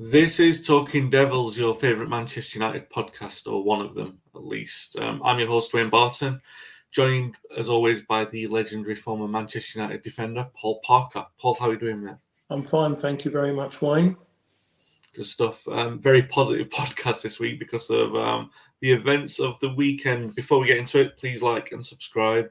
This is Talking Devils, your favourite Manchester United podcast, or one of them at least. Um, I'm your host, Wayne Barton, joined as always by the legendary former Manchester United defender, Paul Parker. Paul, how are you doing, man? I'm fine, thank you very much, Wayne. Good stuff. Um, very positive podcast this week because of um, the events of the weekend. Before we get into it, please like and subscribe.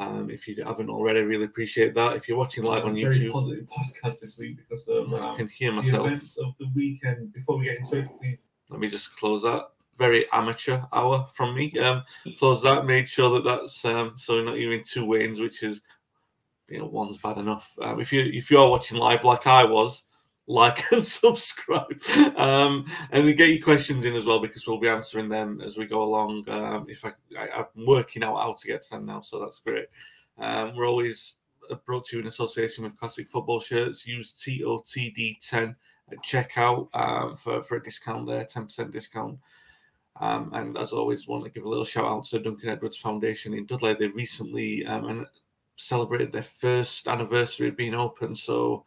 Um, if you haven't already, really appreciate that. If you're watching live on YouTube, Very positive podcast this week because of I um, can hear the myself. events of the weekend. Before we get into it, please Let me just close that. Very amateur hour from me. Um, close that. Made sure that that's um, so we're not hearing two Waynes, which is you know one's bad enough. Um, if you if you are watching live like I was, like and subscribe, um, and then get your questions in as well because we'll be answering them as we go along. Um, if I, I I'm working out how to get to them now, so that's great. Um, we're always brought to you in association with Classic Football Shirts. Use TOTD10 at checkout um, for, for a discount there, 10% discount. Um, and as always, want to give a little shout out to Duncan Edwards Foundation in Dudley. They recently um, celebrated their first anniversary of being open. So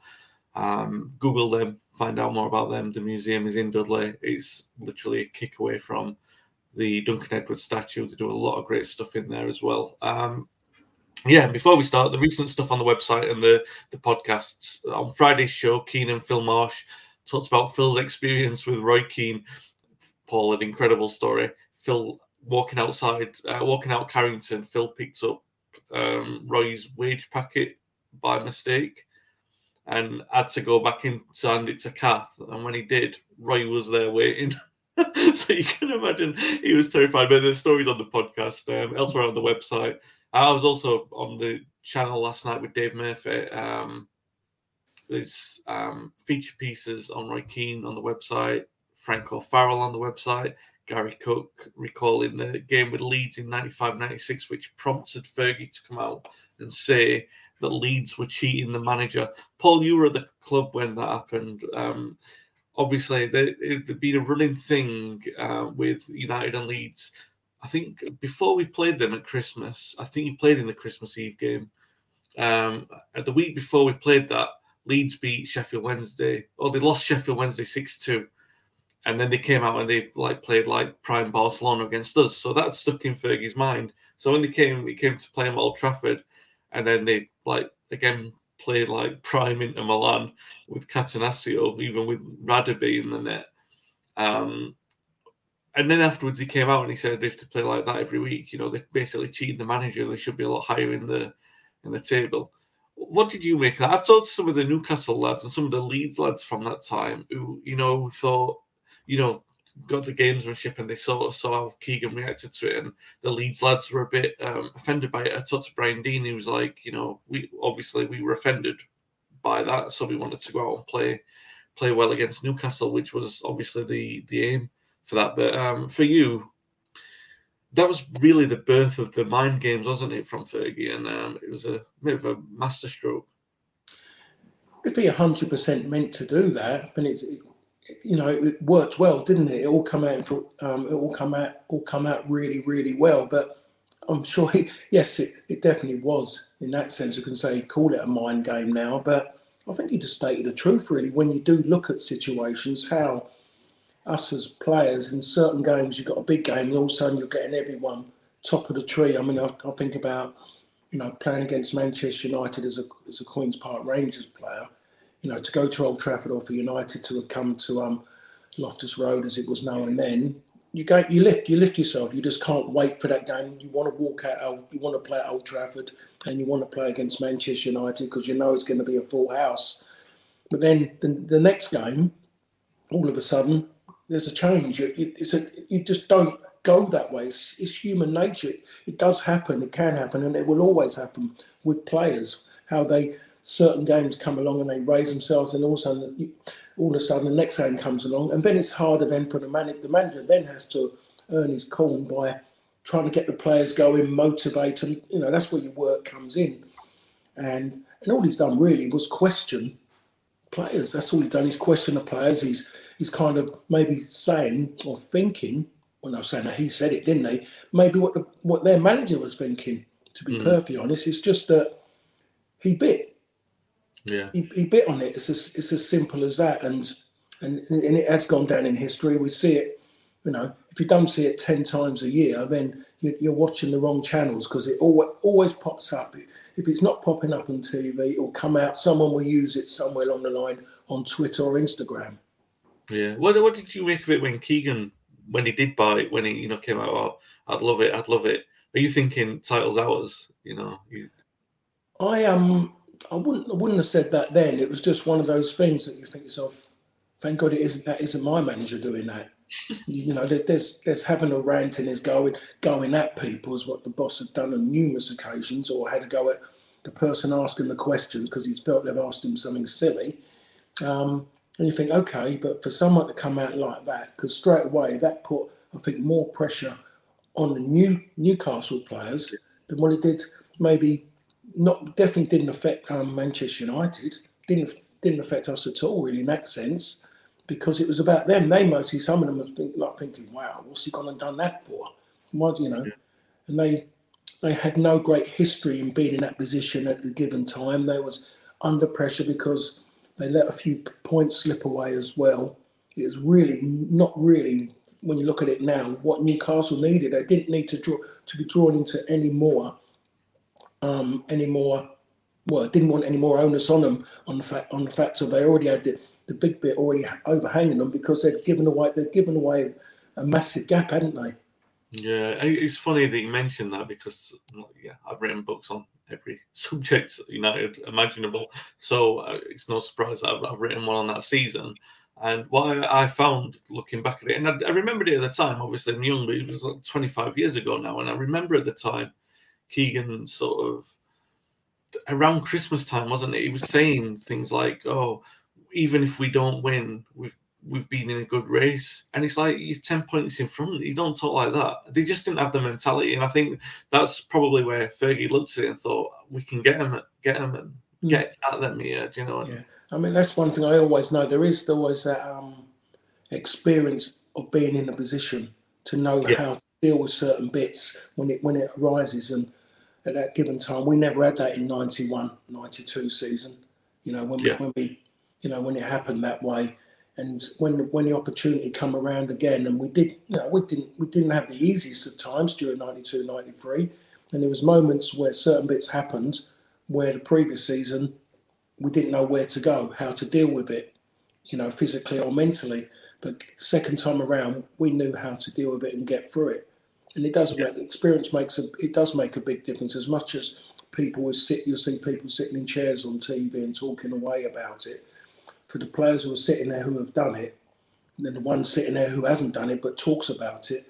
um, Google them, find out more about them. The museum is in Dudley. It's literally a kick away from the Duncan Edwards statue. They do a lot of great stuff in there as well. Um, yeah, before we start, the recent stuff on the website and the, the podcasts. On Friday's show, Keane and Phil Marsh talked about Phil's experience with Roy Keane. Paul, an incredible story. Phil walking outside, uh, walking out Carrington, Phil picked up um, Roy's wage packet by mistake and had to go back in to hand it to Kath. And when he did, Roy was there waiting. so you can imagine he was terrified. But the stories on the podcast, um, elsewhere on the website. I was also on the channel last night with Dave Murphy. Um, there's um, feature pieces on Roy Keane on the website, Frank O'Farrell on the website, Gary Cook recalling the game with Leeds in 95 96, which prompted Fergie to come out and say that Leeds were cheating the manager. Paul, you were at the club when that happened. Um, obviously, there, there'd been a running thing uh, with United and Leeds. I think before we played them at Christmas, I think you played in the Christmas Eve game. Um, the week before we played that, Leeds beat Sheffield Wednesday, or they lost Sheffield Wednesday 6 2. And then they came out and they like played like prime Barcelona against us. So that stuck in Fergie's mind. So when they came, we came to play them at Old Trafford, and then they like again played like prime Inter Milan with catenaccio, even with Radebe in the net. Um, and then afterwards, he came out and he said they have to play like that every week. You know, they basically cheated the manager. They should be a lot higher in the in the table. What did you make? I've talked to some of the Newcastle lads and some of the Leeds lads from that time who, you know, thought, you know, got the gamesmanship and they sort of saw how Keegan reacted to it. And the Leeds lads were a bit um, offended by it. I talked to Brian Deane, he was like, you know, we obviously we were offended by that, so we wanted to go out and play play well against Newcastle, which was obviously the the aim for that. But um, for you, that was really the birth of the mind games, wasn't it, from Fergie? And um, it was a bit of a masterstroke. if he hundred percent meant to do that, then it's it, you know it worked well, didn't it? It all come out um, it all come out all come out really really well. But I'm sure he, yes, it, it definitely was in that sense. You can say call it a mind game now, but I think he just stated the truth really. When you do look at situations, how us as players in certain games, you've got a big game, and all of a sudden you're getting everyone top of the tree. I mean, I, I think about you know playing against Manchester United as a as a Queens Park Rangers player. You know, to go to Old Trafford or for United to have come to um, Loftus Road as it was known then, you go, you lift, you lift yourself. You just can't wait for that game. You want to walk out, you want to play at Old Trafford, and you want to play against Manchester United because you know it's going to be a full house. But then the, the next game, all of a sudden, there's a change. It's a, you just don't go that way. It's, it's human nature. It, it does happen. It can happen, and it will always happen with players. How they certain games come along and they raise themselves, and all of a sudden, all of a sudden, the next game comes along, and then it's harder. Then for the man, the manager then has to earn his corn by trying to get the players going, motivate them. You know, that's where your work comes in. And and all he's done really was question players. That's all he's done. He's questioned the players. He's he's kind of maybe saying or thinking. Well, no, saying that he said it, didn't he? Maybe what the, what their manager was thinking. To be Mm. perfectly honest, it's just that he bit. Yeah. He, he bit on it. It's as it's as simple as that. And and, and it has gone down in history. We see it, you know, if you don't see it 10 times a year, then you're watching the wrong channels because it always, always pops up. If it's not popping up on TV, it'll come out, someone will use it somewhere along the line on Twitter or Instagram. Yeah. What, what did you make of it when Keegan, when he did buy it, when he, you know, came out, oh, I'd love it, I'd love it. Are you thinking titles ours? You know, you... I um, I wouldn't, I wouldn't have said that then. It was just one of those things that you think yourself, thank God it isn't that isn't my manager doing that. you know, there's there's having a rant and is going going at people is what the boss had done on numerous occasions, or had to go at the person asking the questions because he's felt they've asked him something silly. Um, and you think, okay, but for someone to come out like that, because straight away that put, I think, more pressure on the new Newcastle players than what it did maybe not definitely didn't affect um, Manchester United. Didn't didn't affect us at all really in that sense because it was about them. They mostly some of them were think, like thinking, "Wow, what's he gone and done that for?" What you know, and they they had no great history in being in that position at the given time. They was under pressure because they let a few points slip away as well. It was really not really when you look at it now what Newcastle needed. They didn't need to draw to be drawn into any more um, any more well, didn't want any more onus on them on the fact on the fact that they already had the, the big bit already overhanging them because they'd given away they'd given away a massive gap, hadn't they? Yeah, it's funny that you mentioned that because yeah, I've written books on every subject United imaginable, so uh, it's no surprise that I've, I've, written one on that season. And what I, I found looking back at it, and I, I remembered it at the time. Obviously, I'm young, but it was like 25 years ago now, and I remember at the time Keegan sort of around Christmas time, wasn't it? He was saying things like, "Oh, even if we don't win, we've we've been in a good race." And it's like you're ten points in front. You don't talk like that. They just didn't have the mentality, and I think that's probably where Fergie looked at it and thought, "We can get him, get him, and mm. get at them here." Do you know? Yeah. I mean, that's one thing I always know. There is always that um, experience of being in a position to know yeah. how to deal with certain bits when it when it arises and at that given time. We never had that in 91, 92 season. You know, when, yeah. when we, you know, when it happened that way. And when when the opportunity come around again, and we did, you know, we didn't we didn't have the easiest of times during 92, 93. And there was moments where certain bits happened where the previous season we didn't know where to go, how to deal with it, you know, physically or mentally. But second time around, we knew how to deal with it and get through it and it does yeah. make experience makes a it does make a big difference as much as people will sit you'll see people sitting in chairs on TV and talking away about it for the players who are sitting there who have done it and then the one sitting there who hasn't done it but talks about it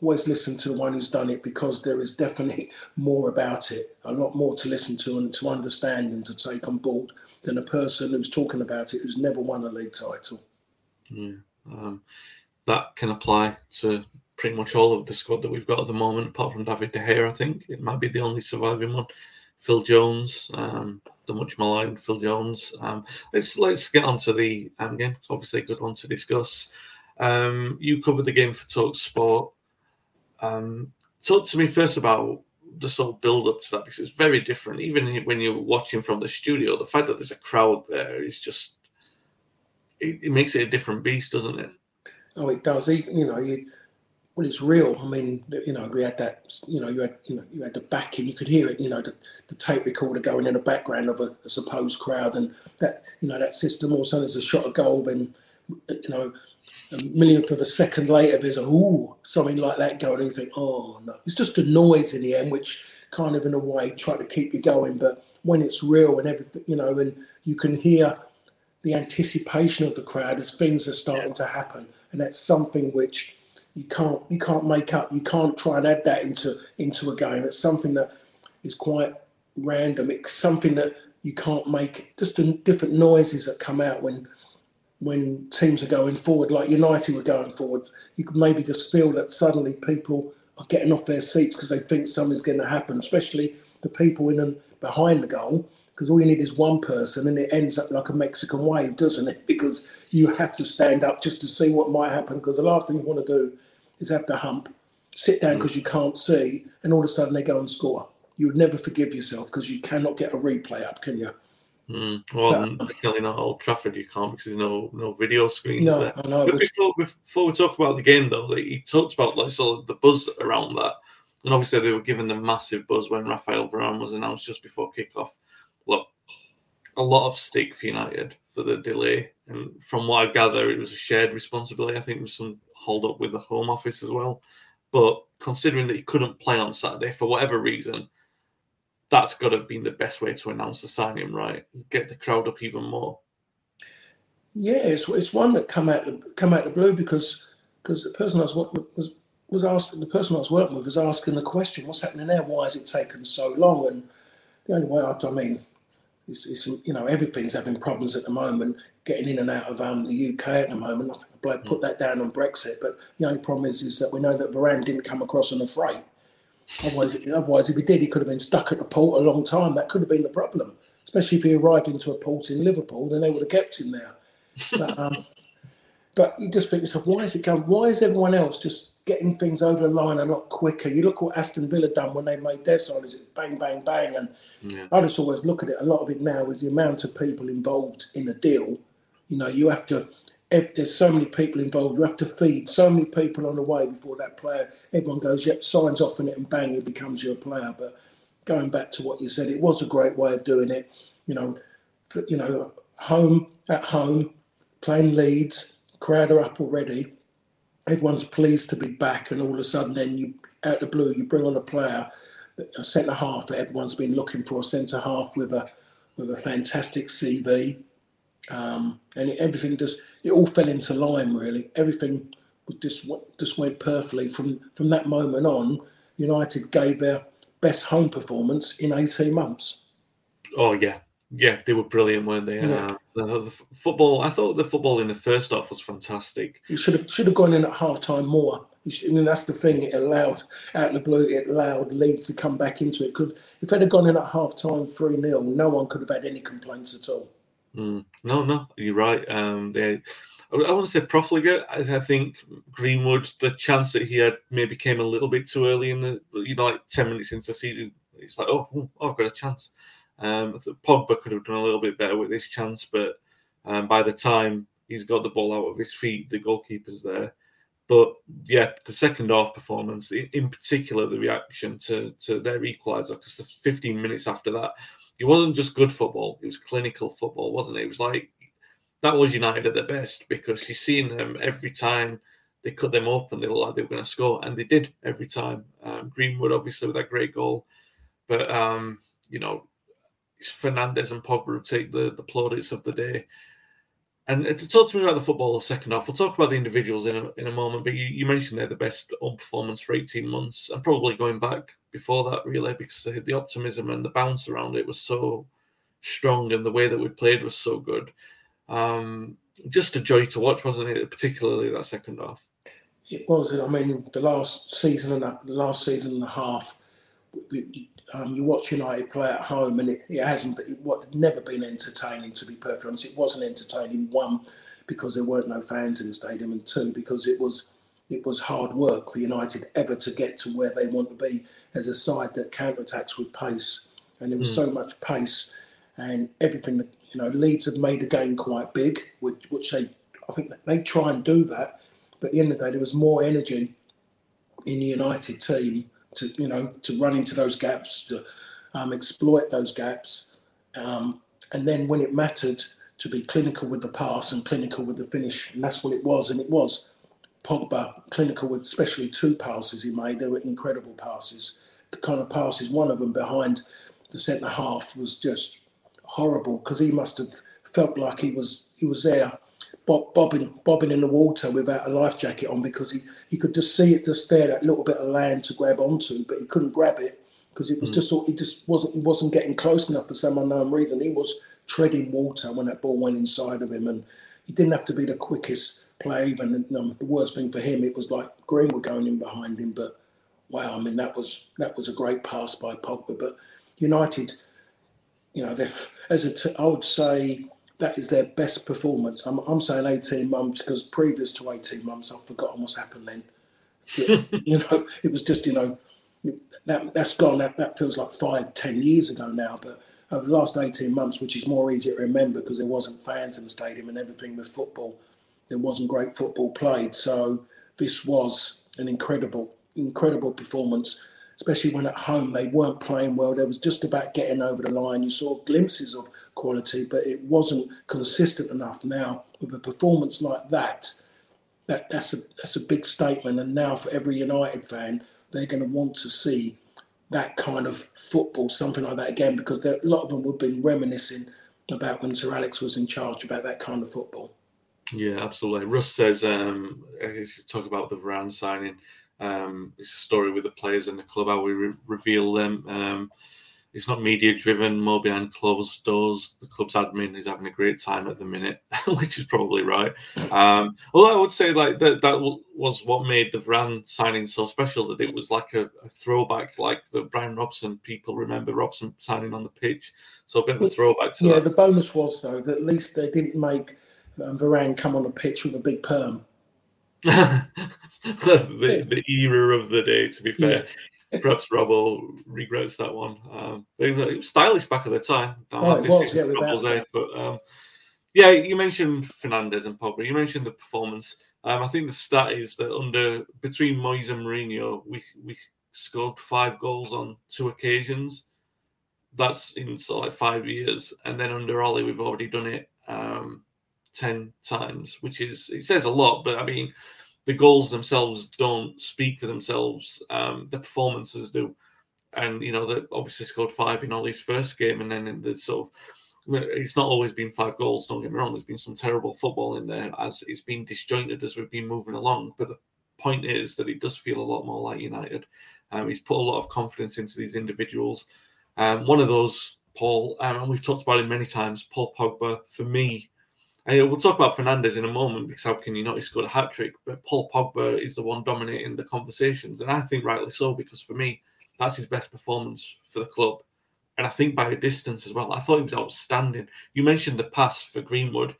always listen to the one who's done it because there is definitely more about it a lot more to listen to and to understand and to take on board than a person who's talking about it who's never won a league title yeah um, that can apply to pretty much all of the squad that we've got at the moment, apart from David De Gea. I think it might be the only surviving one. Phil Jones, um, the much maligned Phil Jones. Um, let's let's get on to the um, game. It's obviously a good one to discuss. Um, you covered the game for Talk Sport. Um, talk to me first about the sort of build up to that because it's very different. Even when you're watching from the studio, the fact that there's a crowd there is just it, it makes it a different beast, doesn't it? Oh, it does. Even you know, you well, it's real. I mean, you know, we had that, you know, you had, you know, you had the backing, you could hear it, you know, the, the tape recorder going in the background of a, a, supposed crowd, and that, you know, that system. Also, there's a shot of goal, then, you know, a millionth of a second later, there's a ooh, something like that going, and you think, oh no, it's just a noise in the end, which kind of in a way try to keep you going. But when it's real and everything, you know, and you can hear the anticipation of the crowd as things are starting to happen, and that's something which you can't you can't make up. You can't try and add that into into a game. It's something that is quite random. It's something that you can't make. Just the different noises that come out when when teams are going forward, like United were going forward. You can maybe just feel that suddenly people are getting off their seats because they think something's going to happen, especially the people in and behind the goal because all you need is one person and it ends up like a Mexican wave, doesn't it? Because you have to stand up just to see what might happen. Because the last thing you want to do is have to hump, sit down because you can't see, and all of a sudden they go and score. You would never forgive yourself because you cannot get a replay up, can you? Mm. Well, definitely not Old Trafford. You can't because there's no no video screens no, there. I know, but but- before, before we talk about the game, though, like, he talked about like so the buzz around that, and obviously they were given the massive buzz when Raphael Varane was announced just before kickoff. Look, a lot of stick for United for the delay, and from what I gather, it was a shared responsibility. I think there was some hold up with the Home Office as well. But considering that he couldn't play on Saturday for whatever reason, that's got to have been the best way to announce the signing, right? Get the crowd up even more. Yeah, it's, it's one that come out the come out the blue because because the person I was was was asking the person I was working with was asking the question, "What's happening there? Why has it taken so long?" And the only way I, I mean, it's, it's you know everything's having problems at the moment, getting in and out of um, the UK at the moment. I think I bloke put that down on Brexit, but the only problem is is that we know that Varane didn't come across on a freight. Otherwise, otherwise, if he did, he could have been stuck at the port a long time. That could have been the problem, especially if he arrived into a port in Liverpool. Then they would have kept him there. But, um, but you just think yourself, why is it going? Why is everyone else just getting things over the line a lot quicker? You look what Aston Villa done when they made their signings, it bang, bang, bang. And Yeah. I just always look at it. A lot of it now is the amount of people involved in a deal. You know, you have to. If there's so many people involved, you have to feed so many people on the way before that player. Everyone goes, yep, signs off on it, and bang, it becomes your player. But going back to what you said, it was a great way of doing it. You know, you know, home at home, playing Leeds, crowd are up already. Everyone's pleased to be back, and all of a sudden, then you out of the blue, you bring on a player, a centre half that everyone's been looking for, a centre half with a with a fantastic CV, um, and it, everything just it all fell into line. Really, everything was just just went perfectly from from that moment on. United gave their best home performance in eighteen months. Oh yeah, yeah, they were brilliant, weren't they? Yeah. Uh, the, the football. I thought the football in the first half was fantastic. You should have should have gone in at half time more. Should, I mean, that's the thing. It allowed out of the blue. It allowed Leeds to come back into it. Could if they'd have gone in at half time three 0 no one could have had any complaints at all. Mm. No, no, you're right. Um, they, I, I want to say profligate. I, I think Greenwood, the chance that he had maybe came a little bit too early in the, you know, like ten minutes into the season. It's like, oh, oh, I've got a chance. Um, Pogba could have done a little bit better with this chance, but um, by the time he's got the ball out of his feet, the goalkeeper's there. But yeah, the second half performance, in, in particular, the reaction to to their equaliser, because the 15 minutes after that, it wasn't just good football; it was clinical football, wasn't it? It was like that was United at their best because you're seeing them every time they cut them open, they looked like they were going to score, and they did every time. Um, Greenwood, obviously, with that great goal, but um, you know, it's Fernandes and Pogba who take the the plaudits of the day. And uh, to talk to me about the football the second half, we'll talk about the individuals in a, in a moment. But you, you mentioned they're the best on performance for 18 months, and probably going back before that, really, because the, optimism and the bounce around it was so strong, and the way that we played was so good. Um, just a joy to watch, wasn't it? Particularly that second half. It was. I mean, the last season and a, the last season and a half, um, you watch United play at home, and it, it hasn't. It what never been entertaining. To be perfectly honest, it wasn't entertaining. One, because there weren't no fans in the stadium, and two, because it was it was hard work for United ever to get to where they want to be as a side that counterattacks with pace, and there was Mm. so much pace and everything. That, you know, Leeds have made the game quite big, which which they I think they try and do that, but at the end of the day, there was more energy in the United team to you know to run into those gaps, to um, exploit those gaps, um, and then when it mattered to be clinical with the pass and clinical with the finish, and that's what it was, and it was. Pogba clinical with especially two passes he made. They were incredible passes. The kind of passes, one of them behind the centre half was just horrible because he must have felt like he was he was there bob, bobbing bobbing in the water without a life jacket on because he, he could just see it just there that little bit of land to grab onto but he couldn't grab it because it was just sort he just wasn't he wasn't getting close enough for some unknown reason. He was treading water when that ball went inside of him and he didn't have to be the quickest player even. Um, the worst thing for him it was like Greenwood going in behind him but wow I mean that was that was a great pass by Pogba. But United you know, as a t- I would say that is their best performance. I'm, I'm saying 18 months because previous to 18 months, I've forgotten what's happened then. you know, it was just, you know, that, that's gone. That, that feels like five, ten years ago now. But over the last 18 months, which is more easy to remember because there wasn't fans in the stadium and everything was football. There wasn't great football played. So this was an incredible, incredible performance, especially when at home they weren't playing well. They was just about getting over the line. You saw glimpses of quality, but it wasn't consistent enough. Now, with a performance like that, that that's a that's a big statement. And now for every United fan, they're going to want to see that kind of football, something like that again, because there, a lot of them would have been reminiscing about when Sir Alex was in charge about that kind of football. Yeah, absolutely. Russ says, um, talk about the Varane signing. Um, it's a story with the players and the club, how we re- reveal them. Um, it's not media driven, more behind closed doors. The club's admin is having a great time at the minute, which is probably right. Um, although I would say like that that was what made the Varane signing so special that it was like a, a, throwback, like the Brian Robson. People remember Robson signing on the pitch, so a bit of a throwback to yeah, that. the bonus was though that at least they didn't make um, Varane come on the pitch with a big perm. That's the, the era of the day, to be fair. Yeah. Perhaps Robbo regrets that one. Um, it was stylish back at the time. Oh, it was, yeah, age, but um, yeah, you mentioned Fernandes and Pogba. You mentioned the performance. Um, I think the stat is that under between Moyes and Mourinho, we we scored five goals on two occasions. That's in sort of like five years, and then under Ole, we've already done it um, ten times, which is it says a lot. But I mean, the goals themselves don't speak for themselves. Um, the performances do, and you know they obviously scored five in Ole's first game, and then in the sort of it's not always been five goals. Don't get me wrong. There's been some terrible football in there as it's been disjointed as we've been moving along. But the point is that it does feel a lot more like United. Um, he's put a lot of confidence into these individuals. Um, one of those, Paul, um, and we've talked about him many times. Paul Pogba, for me, we'll talk about Fernandes in a moment because how can you not? He scored a hat trick, but Paul Pogba is the one dominating the conversations, and I think rightly so because for me, that's his best performance for the club, and I think by a distance as well. I thought he was outstanding. You mentioned the pass for Greenwood.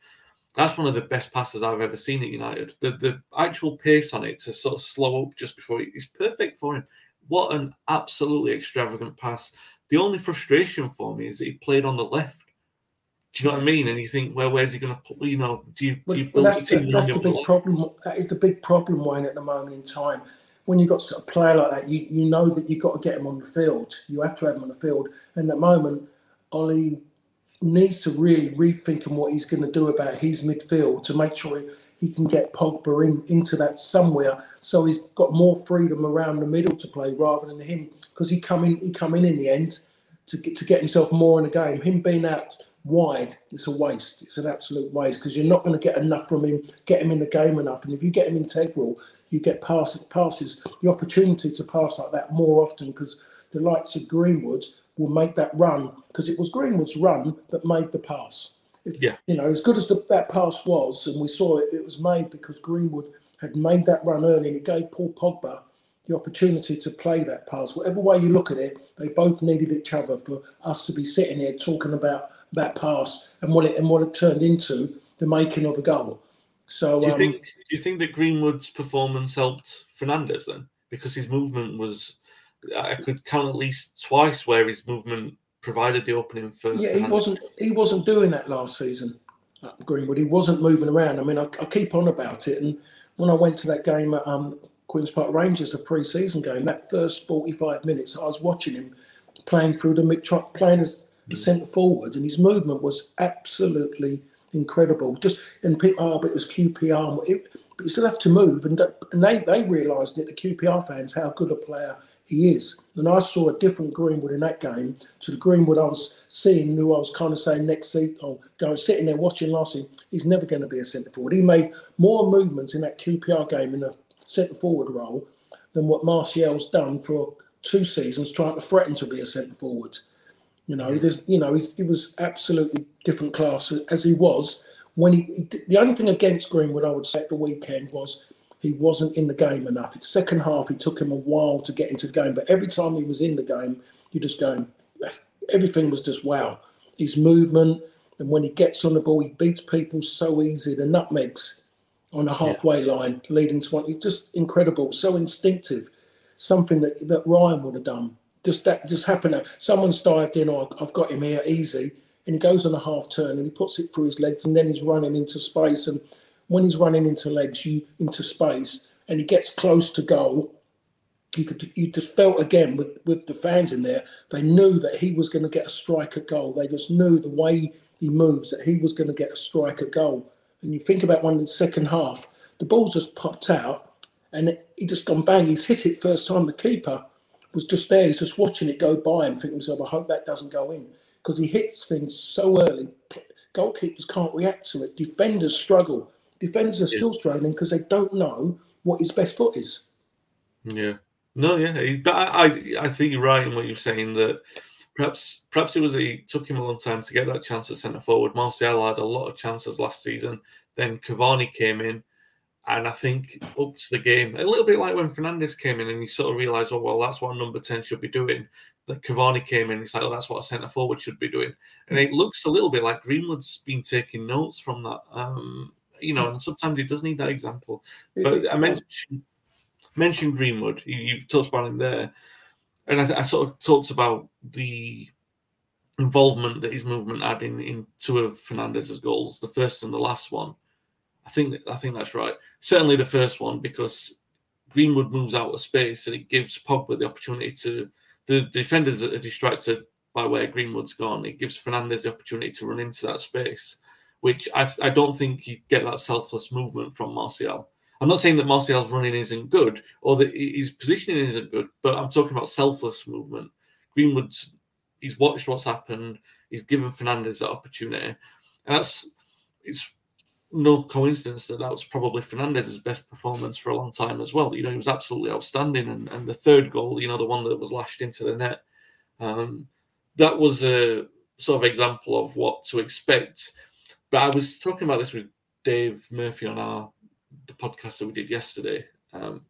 That's one of the best passes I've ever seen at United. The the actual pace on it to sort of slow up just before it's perfect for him. What an absolutely extravagant pass. The only frustration for me is that he played on the left do you know what I mean? And you think, well, where's he going to put? You know, do you, well, do you well, that's, the, that's the big problem. That is the big problem, Wayne, at the moment in time. When you've got a player like that, you, you know that you've got to get him on the field. You have to have him on the field. And at the moment, Ole needs to really rethink on what he's going to do about his midfield to make sure he, he can get Pogba in, into that somewhere, so he's got more freedom around the middle to play rather than him because he come in he come in in the end to get to get himself more in the game. Him being out wide, it's a waste. It's an absolute waste because you're not going to get enough from him, get him in the game enough. And if you get him integral, you get passes, passes the opportunity to pass like that more often because the likes of Greenwood will make that run because it was Greenwood's run that made the pass. Yeah. You know, as good as the, that pass was, and we saw it, it was made because Greenwood had made that run early and it gave Paul Pogba the opportunity to play that pass. Whatever way you look at it, they both needed each other for us to be sitting here talking about that pass and what it and what it turned into the making of a goal. So do you um, think do you think that Greenwood's performance helped Fernandes then? Because his movement was I could count at least twice where his movement provided the opening for Yeah, Fernandes. he wasn't he wasn't doing that last season Greenwood. He wasn't moving around. I mean I, I, keep on about it and when I went to that game at um, Queen's Park Rangers, the pre-season game, that first 45 minutes, I was watching him playing through the playing as centre forward, and his movement was absolutely incredible. Just and people, oh, but it was QPR. It, but you still have to move, and, and they they realised it. The QPR fans how good a player he is. And I saw a different Greenwood in that game to the Greenwood I was seeing, who I was kind of saying next seat oh, going sitting there watching last season, he's never going to be a centre forward. He made more movements in that QPR game in a centre forward role than what Martial's done for two seasons trying to threaten to be a centre forward. You know, there's, you know, he was absolutely different class as he was when he, he. The only thing against Greenwood, I would say, at the weekend was he wasn't in the game enough. The second half, it took him a while to get into the game, but every time he was in the game, you just going, everything was just wow. His movement, and when he gets on the ball, he beats people so easy. The nutmegs on the halfway yeah. line, leading to one. He's just incredible, so instinctive. Something that, that Ryan would have done just that just happened. Someone's dived in, or I've got him here easy, and he goes on a half turn and he puts it through his legs, and then he's running into space. And when he's running into legs, you into space, and he gets close to goal. You could you just felt again with with the fans in there. They knew that he was going to get a strike at goal. They just knew the way he moves that he was going to get a strike at goal. And you think about one in the second half, the ball just popped out, and he just gone bang. He's hit it first time. The keeper was just there. He's just watching it go by and thinking himself, I hope that doesn't go in. Because he hits things so early. Goalkeepers can't react to it. Defenders struggle. Defenders are still struggling because they don't know what his best foot is. Yeah. No, yeah. But I, I, I think you're right in what you're saying that perhaps perhaps it was a it took him a long time to get that chance at centre forward. Martial had a lot of chances last season. Then Cavani came in and I think ups the game a little bit like when Fernandes came in and you sort of realise, oh well, that's what number ten should be doing. That Cavani came in, it's like, oh, that's what a centre forward should be doing, and it looks a little bit like Greenwood's been taking notes from that. Um, you know, and sometimes he does need that example. But I mentioned mentioned Greenwood. You, you talked about him there, and I, I sort of talked about the involvement that his movement had in, in two of Fernandes's goals, the first and the last one. I think I think that's right. Certainly the first one because Greenwood moves out of space and it gives Pogba the opportunity to. The defenders are distracted by where Greenwood's gone. It gives Fernandes the opportunity to run into that space, which I, I don't think you get that selfless movement from Martial. I'm not saying that Martial's running isn't good or that his positioning isn't good, but I'm talking about selfless movement. Greenwood's he's watched what's happened. He's given Fernandes that opportunity, and that's it's no coincidence that that was probably Fernandes's best performance for a long time as well. You know, he was absolutely outstanding, and, and the third goal, you know, the one that was lashed into the net, um, that was a sort of example of what to expect. But I was talking about this with Dave Murphy on our the podcast that we did yesterday. Um,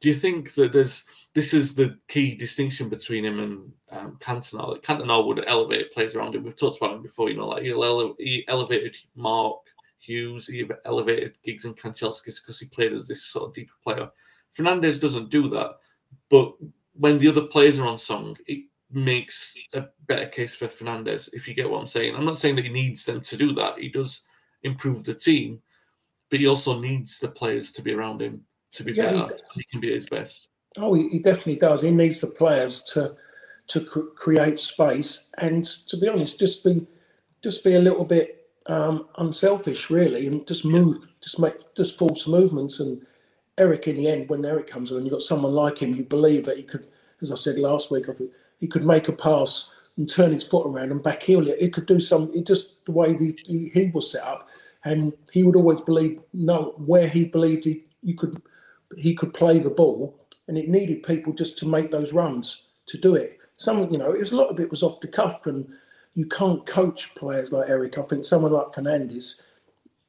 do you think that there's this is the key distinction between him and um, Cantona? That Cantona would elevate players around him. We've talked about him before. You know, like he, ele- he elevated Mark Hughes, he elevated Giggs and Kanchelskis because he played as this sort of deeper player. Fernandes doesn't do that, but when the other players are on song, it makes a better case for Fernandes, if you get what I'm saying. I'm not saying that he needs them to do that. He does improve the team, but he also needs the players to be around him to be yeah, better. He, he, can be at his best. Oh, he, he, definitely does. He needs the players to to cr- create space and, to be honest, just be just be a little bit um, unselfish, really, and just move, just make, just force movements. And Eric, in the end, when Eric comes on, you've got someone like him, you believe that he could, as I said last week, he could make a pass and turn his foot around and back heel it. He could do some, it just the way he, he was set up, and he would always believe, no, where he believed he, you could, he could play the ball, and it needed people just to make those runs to do it. Some, you know, it was a lot of it was off the cuff and you can't coach players like Eric. I think someone like Fernandes,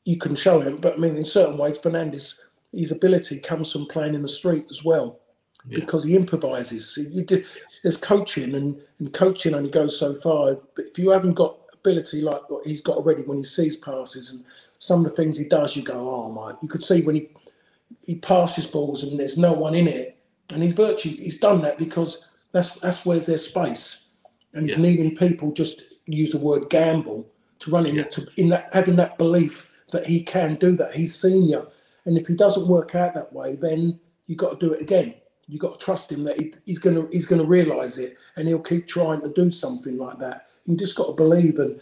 you can show him, but I mean, in certain ways, Fernandes, his ability comes from playing in the street as well, yeah. because he improvises. Do, there's coaching, and, and coaching only goes so far. But if you haven't got ability like what he's got already when he sees passes and some of the things he does, you go, oh my! You could see when he he passes balls and there's no one in it, and he's virtually he's done that because that's that's where there's space, and he's yeah. needing people just use the word gamble to run yeah. to in that having that belief that he can do that. He's senior, and if he doesn't work out that way, then you got to do it again. You got to trust him that he, he's gonna he's gonna realise it, and he'll keep trying to do something like that. You just got to believe. And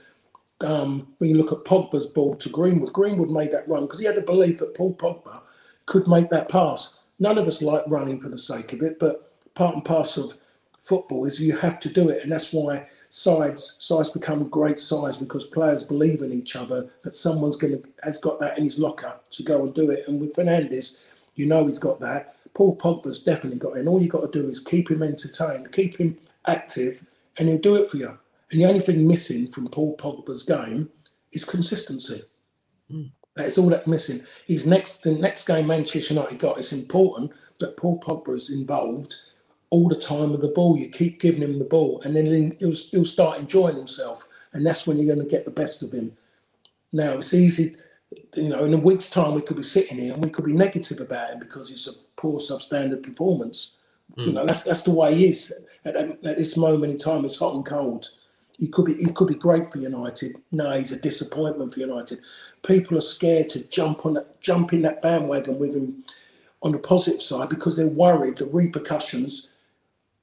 um, when you look at Pogba's ball to Greenwood, Greenwood made that run because he had a belief that Paul Pogba could make that pass. None of us like running for the sake of it, but part and parcel of football is you have to do it, and that's why sides sides become great sides because players believe in each other that someone's to has got that in his locker to go and do it. And with Fernandes, you know he's got that. Paul Pogba's definitely got it. And all you got to do is keep him entertained, keep him active, and he'll do it for you. And the only thing missing from Paul Pogba's game is consistency. Mm. That's all that's missing. His next the next game Manchester United got. It's important that Paul Pogba is involved all the time with the ball. You keep giving him the ball, and then he'll, he'll start enjoying himself, and that's when you're going to get the best of him. Now it's easy, you know. In a week's time, we could be sitting here and we could be negative about him because it's a poor substandard performance. Mm. You know, that's that's the way he is at, at, this moment in time. It's hot and cold. He could be he could be great for United. No, he's a disappointment for United. People are scared to jump on that, jump in that bandwagon with him on the positive side because they're worried the repercussions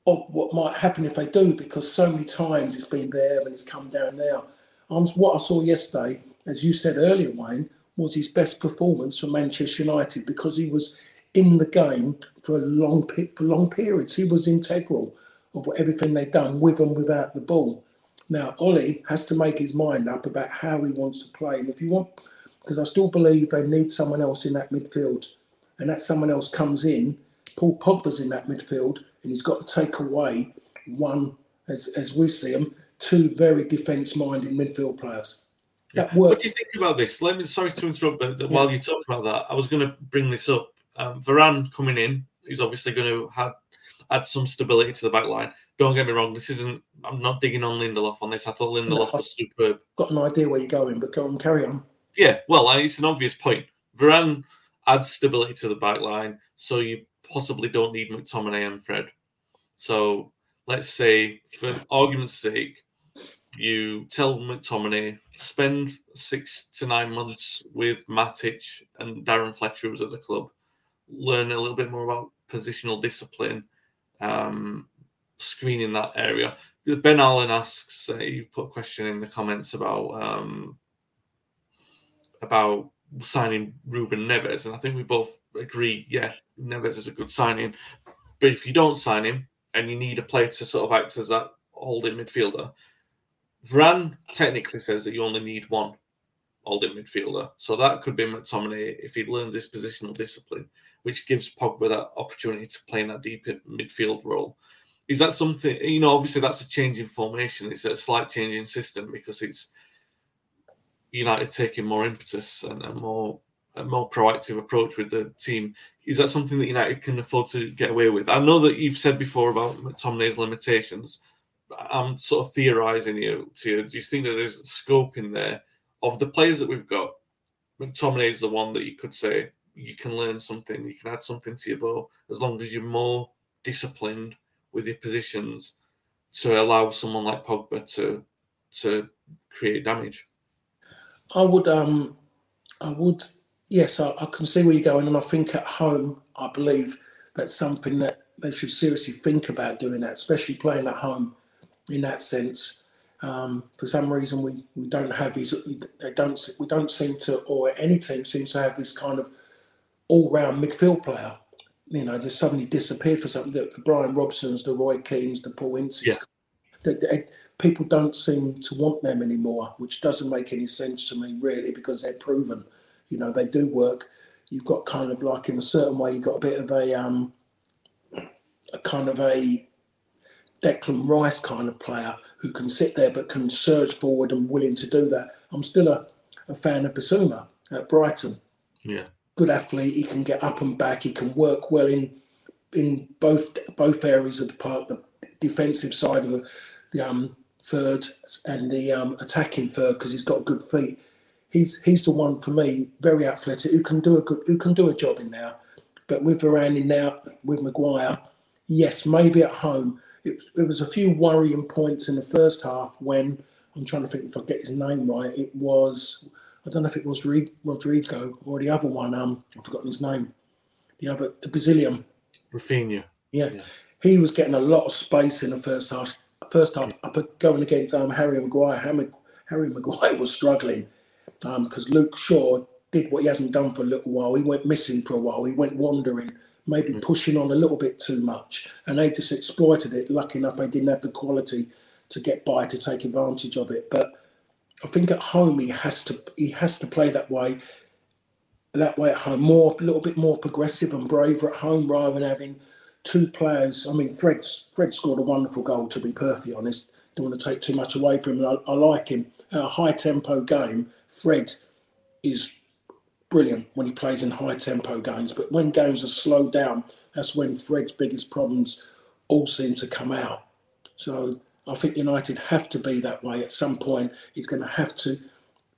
of what might happen if they do. Because so many times it's been there and it's come down now. Um, what I saw yesterday, as you said earlier, Wayne, was his best performance for Manchester United because he was in the game for long for long periods. He was integral of everything they've done with and without the ball. Now Ole has to make his mind up about how he wants to play, and if you want, because I still believe they need someone else in that midfield, and that someone else comes in. Paul Pogba's in that midfield, and he's got to take away one, as as we see him, two very defence-minded midfield players. Yeah. What do you think about this? Let me. Sorry to interrupt, but yeah. while you talk about that, I was going to bring this up. Um, Varane coming in, he's obviously going to have add some stability to the back line. Don't get me wrong, this isn't. I'm not digging on Lindelof on this. I thought Lindelof no, was superb. Got an idea where you're going, but go on, carry on. Yeah, well, it's an obvious point. Varane adds stability to the back line, so you possibly don't need McTominay and Fred. So let's say, for argument's sake, you tell McTominay spend six to nine months with Matic and Darren Fletcher who's at the club, learn a little bit more about positional discipline, um, screening that area. Ben Allen asks, uh, you put a question in the comments about um, about signing Ruben Neves, and I think we both agree, yeah, Neves is a good signing. But if you don't sign him and you need a player to sort of act as that holding midfielder, Varane technically says that you only need one holding midfielder. So that could be McTominay if he learns this positional discipline, which gives Pogba that opportunity to play in that deep midfield role. Is that something, you know, obviously that's a change in formation. It's a slight change in system because it's United taking more impetus and a more a more proactive approach with the team. Is that something that United can afford to get away with? I know that you've said before about McTominay's limitations. I'm sort of theorizing you to you. Do you think that there's scope in there of the players that we've got? McTominay is the one that you could say you can learn something, you can add something to your bow as long as you're more disciplined with your positions to allow someone like Pogba to to create damage. I would um I would yes, I, I can see where you're going and I think at home I believe that's something that they should seriously think about doing that, especially playing at home in that sense. Um, for some reason, we, we don't have these. We, they don't. We don't seem to, or any team seems to have this kind of all-round midfield player. You know, just suddenly disappeared for something. The, the Brian Robsons, the Roy Keanes, the Paul Inces. Yeah. That people don't seem to want them anymore, which doesn't make any sense to me really, because they're proven. You know, they do work. You've got kind of like in a certain way, you've got a bit of a um, a kind of a Declan Rice kind of player who can sit there but can surge forward and willing to do that. I'm still a, a fan of Bissouma at Brighton. Yeah. Good athlete. He can get up and back. He can work well in in both both areas of the park, the defensive side of the, the um, third and the um, attacking third because he's got good feet. He's he's the one for me, very athletic, who can do a good who can do a job in there. But with Varane in now, with Maguire, yes, maybe at home it, it was a few worrying points in the first half when I'm trying to think if I get his name right. It was I don't know if it was Rodrigo or the other one. Um, I've forgotten his name. The other, the Brazilian. Raphinha. Yeah. yeah. he was getting a lot of space in the first half. First half, up going against um, Harry Maguire. Harry, Harry Maguire was struggling because um, Luke Shaw did what he hasn't done for a little while. He went missing for a while. He went wandering maybe mm. pushing on a little bit too much, and they just exploited it. Lucky enough, they didn't have the quality to get by to take advantage of it. But I think at home he has to he has to play that way. That way at home, more a little bit more progressive and braver at home rather than having two players. I mean, Fred Fred scored a wonderful goal. To be perfectly honest, don't want to take too much away from him. I, I like him. At a high tempo game, Fred is brilliant when he plays in high tempo games. But when games are slowed down, that's when Fred's biggest problems all seem to come out. So I think United have to be that way at some point. He's going to have to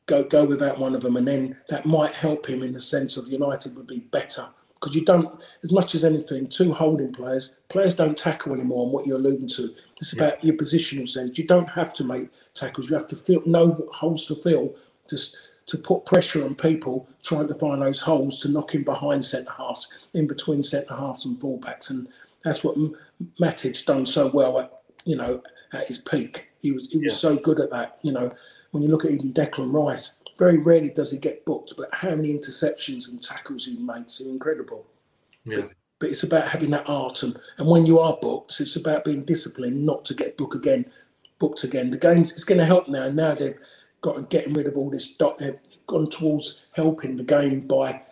go go without one of them, and then that might help him in the sense of United would be better because you don't, as much as anything, two holding players, players don't tackle anymore. And what you're alluding to, it's about yeah. your positional sense. You don't have to make tackles. You have to feel know holes to fill, just to put pressure on people trying to find those holes to knock in behind centre halves, in between centre halves and fullbacks, and that's what Matic done so well at you know at his peak. He was he was yeah. so good at that. You know, when you look at even Declan Rice, very rarely does he get booked, but how many interceptions and tackles he makes are incredible. Yeah. But, but it's about having that art, and, and when you are booked, it's about being disciplined not to get booked again. Booked again. The game's it's going to help now. Now they've got getting rid of all this. They've gone towards helping the game by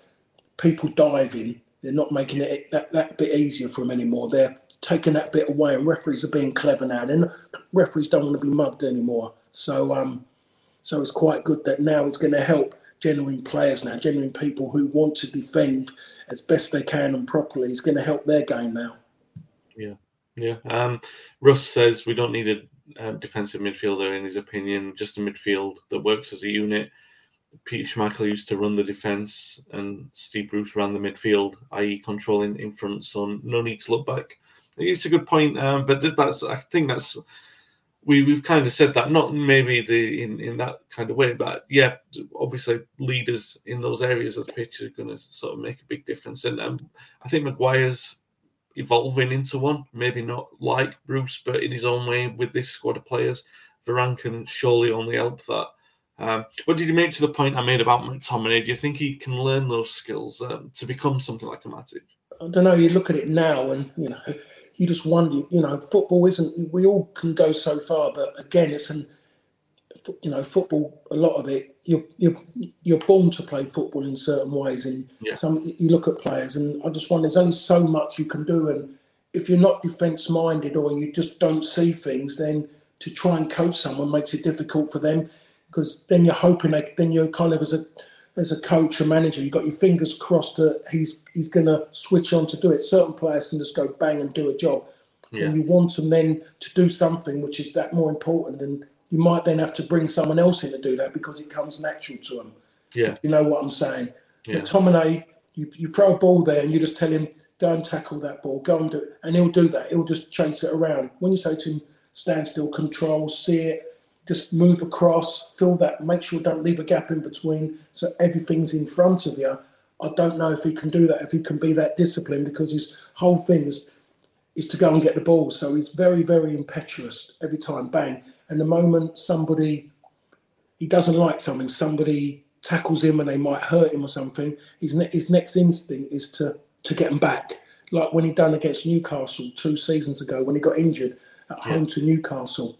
people diving. They're not making it that, that bit easier for them anymore. They're taking that bit away, and referees are being clever now. And referees don't want to be mugged anymore. So um, so it's quite good that now it's going to help genuine players now, genuine people who want to defend as best they can and properly. It's going to help their game now. Yeah, yeah. Um, Russ says we don't need a defensive midfielder in his opinion, just a midfield that works as a unit. Peter Schmeichel used to run the defence, and Steve Bruce ran the midfield, i.e., controlling in front. So no need to look back. It's a good point, um, but that's I think that's we we've kind of said that not maybe the in in that kind of way, but yeah, obviously leaders in those areas of the pitch are going to sort of make a big difference. And um, I think Maguire's evolving into one, maybe not like Bruce, but in his own way with this squad of players. Varane can surely only help that. Um, what did you make to the point I made about McTominay? Do you think he can learn those skills um, to become something like a Matic? I don't know. You look at it now, and you know you just wonder, you know, football isn't. We all can go so far, but again, it's an, you know, football. A lot of it, you're you're you're born to play football in certain ways, and yeah. some you look at players, and I just wonder. There's only so much you can do, and if you're not defence minded or you just don't see things, then to try and coach someone makes it difficult for them because then you're hoping like then you're kind of as a as a coach or manager, you've got your fingers crossed that he's he's going to switch on to do it. Certain players can just go bang and do a job, yeah. and you want them then to do something which is that more important. And you might then have to bring someone else in to do that because it comes natural to them. Yeah, you know what I'm saying. Yeah. Tomine, you you throw a ball there and you just tell him go and tackle that ball, go and do it, and he'll do that. He'll just chase it around. When you say to him stand still, control, see it just move across, fill that, make sure don't leave a gap in between so everything's in front of you. I don't know if he can do that, if he can be that disciplined because his whole thing is, is to go and get the ball. So he's very, very impetuous every time, bang. And the moment somebody, he doesn't like something, somebody tackles him and they might hurt him or something, his, ne- his next instinct is to, to get him back. Like when he done against Newcastle two seasons ago when he got injured at yeah. home to Newcastle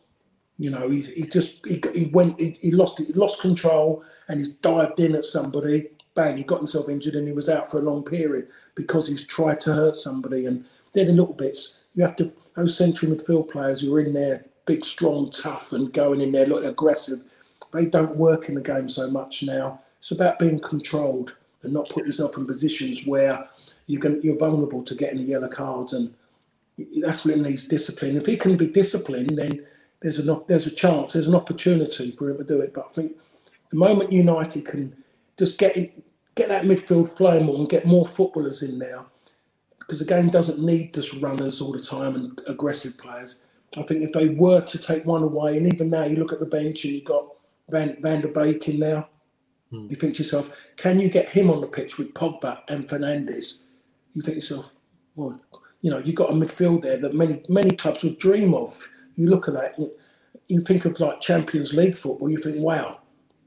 you know, he, he just he, he went he, he lost he lost control and he's dived in at somebody. Bang! He got himself injured and he was out for a long period because he's tried to hurt somebody. And they're the little bits you have to. Those central midfield players who are in there, big, strong, tough, and going in there, look aggressive. They don't work in the game so much now. It's about being controlled and not putting yourself in positions where you're going, you're vulnerable to getting a yellow card. And that's what it needs discipline. If he can be disciplined, then there's a there's a chance, there's an opportunity for him to do it. But I think the moment United can just get in, get that midfield flowing more and get more footballers in there, because the game doesn't need just runners all the time and aggressive players. I think if they were to take one away, and even now you look at the bench and you've got Van, Van der Beek in there, hmm. you think to yourself, can you get him on the pitch with Pogba and Fernandes? You think to yourself, well, you know, you've got a midfield there that many many clubs would dream of you look at that, you, you think of like Champions League football, you think, wow,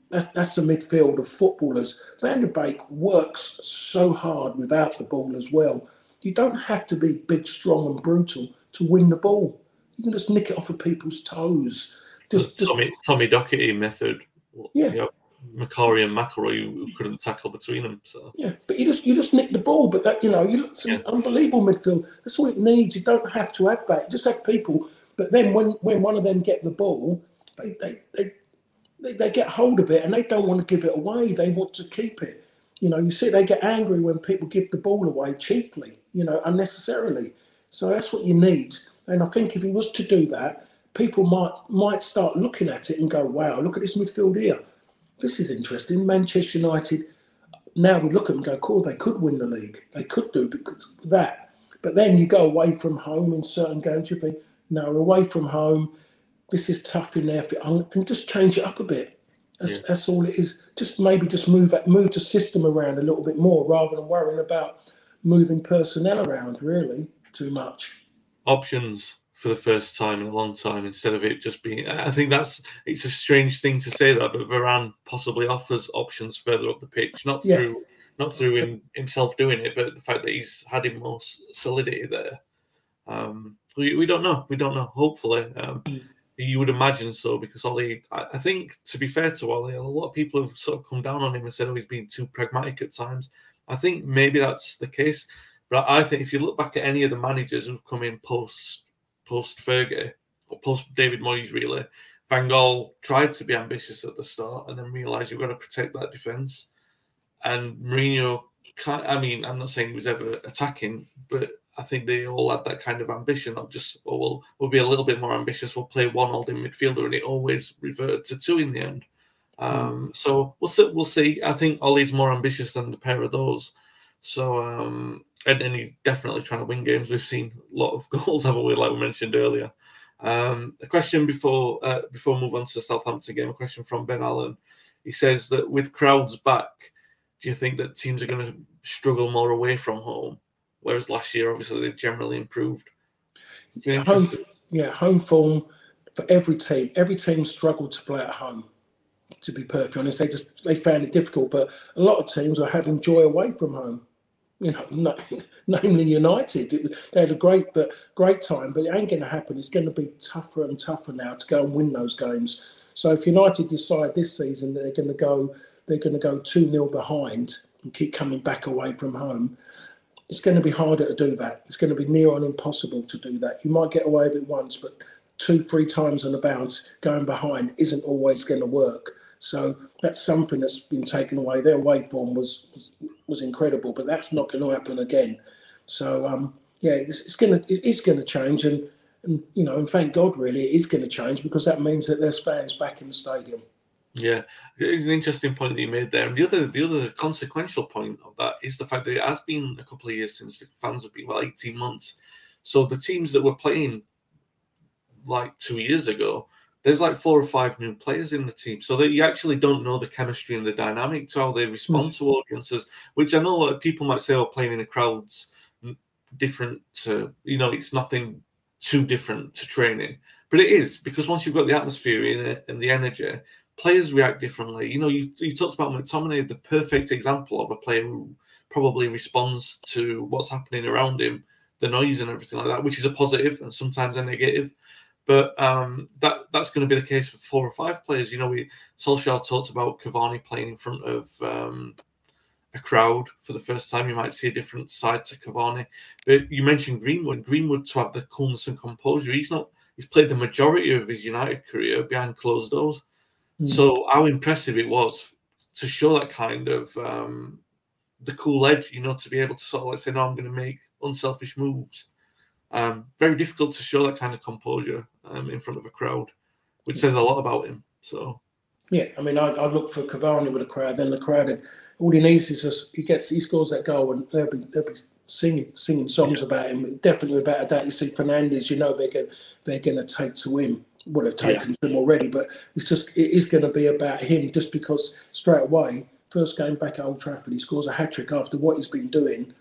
that's, that's the midfield of footballers. Van der Beek works so hard without the ball as well. You don't have to be big, strong, and brutal to win the ball. You can just nick it off of people's toes. Just, just Tommy, Tommy Docherty method. Yeah. You know, Macari and McIlroy who couldn't tackle between them. So yeah, but you just you just nick the ball. But that you know you look yeah. unbelievable midfield. That's all it needs. You don't have to have that. You just have people but then when, when one of them get the ball, they, they, they, they, they get hold of it and they don't want to give it away. They want to keep it. You know, you see, they get angry when people give the ball away cheaply, you know, unnecessarily. So that's what you need. And I think if he was to do that, people might might start looking at it and go, "Wow, look at this midfield here. This is interesting." Manchester United, now we look at them and go, cool, they could win the league. They could do because of that. But then you go away from home in certain games, you think, no, away from home, this is tough in there, and just change it up a bit. That's, yeah. that's all it is. Just maybe just move that, move the system around a little bit more rather than worrying about moving personnel around really too much. Options for the first time in a long time instead of it just being. I think that's it's a strange thing to say that, but Varane possibly offers options further up the pitch, not yeah. through not through him, himself doing it, but the fact that he's had him more solidity there. Um, we, we don't know. We don't know. Hopefully, um, mm. you would imagine so because Ole. I, I, think to be fair to Ole, a lot of people have sort of come down on him and said, "Oh, he's been too pragmatic at times." I think maybe that's the case, but I think if you look back at any of the managers who've come in post post Fergie or post David Moyes, really, Van Gaal tried to be ambitious at the start and then realised you've got to protect that defence. And Mourinho, can't, I mean, I'm not saying he was ever attacking, but I think they all had that kind of ambition of just, oh, we'll, we'll be a little bit more ambitious. We'll play one holding midfielder, and it always reverted to two in the end. Um, so we'll see. We'll see. I think Ole's more ambitious than the pair of those. So um, and, and he's definitely trying to win games. We've seen a lot of goals, haven't we? Like we mentioned earlier. Um, a question before uh, before we move on to the Southampton game. A question from Ben Allen. He says that with crowds back, do you think that teams are going to struggle more away from home? Whereas last year, obviously, they generally improved. Home, yeah, home form for every team. Every team struggled to play at home. To be perfectly honest, they just they found it difficult. But a lot of teams are having joy away from home you know, namely United. It, they had a great but great time, but it ain't going to happen. It's going to be tougher and tougher now to go and win those games. So if United decide this season that they're going to go, they're going to go two 0 behind and keep coming back away from home. It's going to be harder to do that. It's going to be near on impossible to do that. You might get away with it once, but two, three times on the bounce going behind isn't always going to work. So that's something that's been taken away. Their away form was, was was incredible, but that's not going to happen again. So um, yeah, it's, it's gonna it's gonna change, and, and you know, and thank God, really, it is going to change because that means that there's fans back in the stadium. Yeah, it's an interesting point that you made there. And the other, the other consequential point of that is the fact that it has been a couple of years since the fans have been well, eighteen months. So the teams that were playing like two years ago there's like four or five new players in the team, so that you actually don't know the chemistry and the dynamic to how they respond mm. to audiences. Which I know people might say, "Oh, playing in a crowd's different to you know, it's nothing too different to training." But it is because once you've got the atmosphere in and the energy, players react differently. You know, you, you talked about McTominay, the perfect example of a player who probably responds to what's happening around him, the noise and everything like that, which is a positive and sometimes a negative. But um, that that's going to be the case for four or five players. You know, we Solskjaer talked about Cavani playing in front of um, a crowd for the first time. You might see a different side to Cavani. But you mentioned Greenwood. Greenwood to have the coolness and composure. He's not. He's played the majority of his United career behind closed doors. Mm. So how impressive it was to show that kind of um, the cool edge. You know, to be able to sort of like say, "No, I'm going to make unselfish moves." Um, very difficult to show that kind of composure um, in front of a crowd, which says a lot about him. So, yeah, I mean, I, I look for Cavani with a crowd. Then the crowd, all he needs is just he gets he scores that goal, and they'll be they'll be singing singing songs yeah. about him. Definitely about that. You see Fernandes, you know they're going they're going to take to him. Would have taken yeah. to him already, but it's just it is going to be about him just because straight away, first game back at Old Trafford, he scores a hat trick after what he's been doing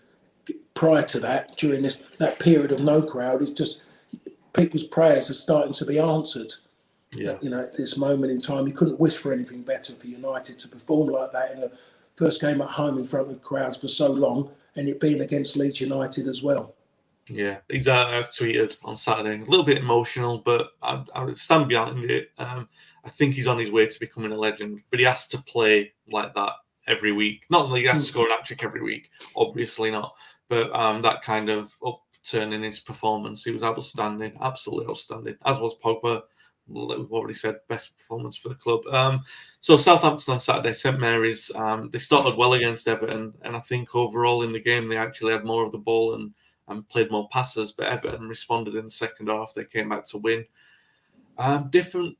prior to that, during this that period of no crowd, is just people's prayers are starting to be answered. Yeah. You know, at this moment in time, you couldn't wish for anything better for United to perform like that in the first game at home in front of crowds for so long, and it being against Leeds United as well. Yeah, exactly. I tweeted on Saturday, a little bit emotional, but I, I stand behind it. Um, I think he's on his way to becoming a legend, but he has to play like that every week. Not only he has to hmm. score an hat trick every week, obviously not, but um, that kind of upturn in his performance, he was outstanding, absolutely outstanding. As was Pogba. We've already said best performance for the club. Um, so Southampton on Saturday, St Mary's. Um, they started well against Everton, and I think overall in the game they actually had more of the ball and and played more passes. But Everton responded in the second half. They came back to win. Um, different